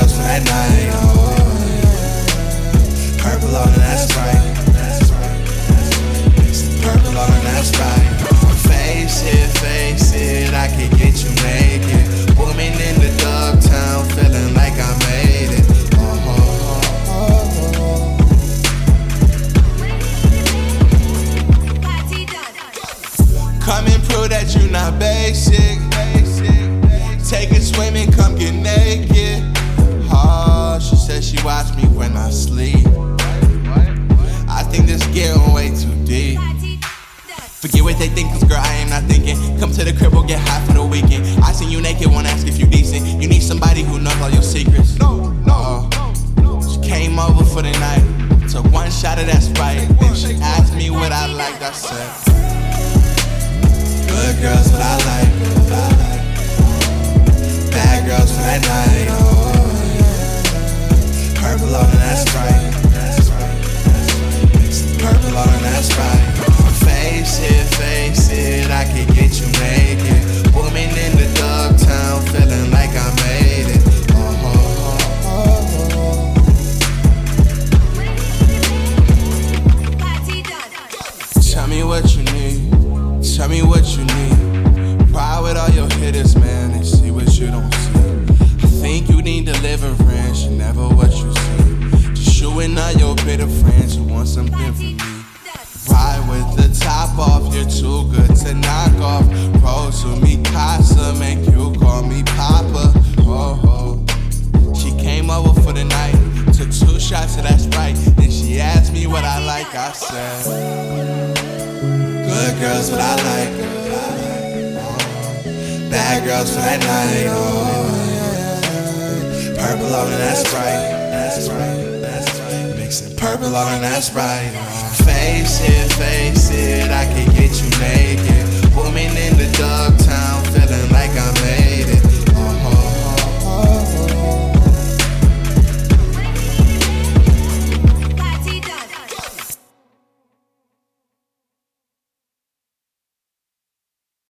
Bad girls for night. Oh. Purple on and that's right. Purple on and that's right. Face it, face it, I can get you naked. Woman in the dog town, feeling like I made it. Oh. Come and prove that you're not basic. Take it swimming, come get naked. Getting way too deep. Forget what they think, cause girl, I am not thinking. Come to the crib, we'll get high for the weekend. I seen you naked, wanna ask if you decent. You need somebody who knows all your secrets. No, no, uh, She came over for the night, took one shot of that Sprite. Then she asked me what I liked, I said, Good girls, what I like. Bad girls for that night, you need. Ride with all your hitters, man, and see what you don't see. I think you need deliverance, you never what you see. Just you and all your bitter friends who want something from me. Ride with the top off, you're too good to knock off. Roll to me, Casa, make you call me Papa. Oh, oh. She came over for the night, took two shots of that Sprite. Then she asked me what I like, I said, Good girls, what I like. Bad girls for that night, oh yeah. Purple on that's right, that's right, that's right. Mixing purple on and that's right. Oh. Face it, face it,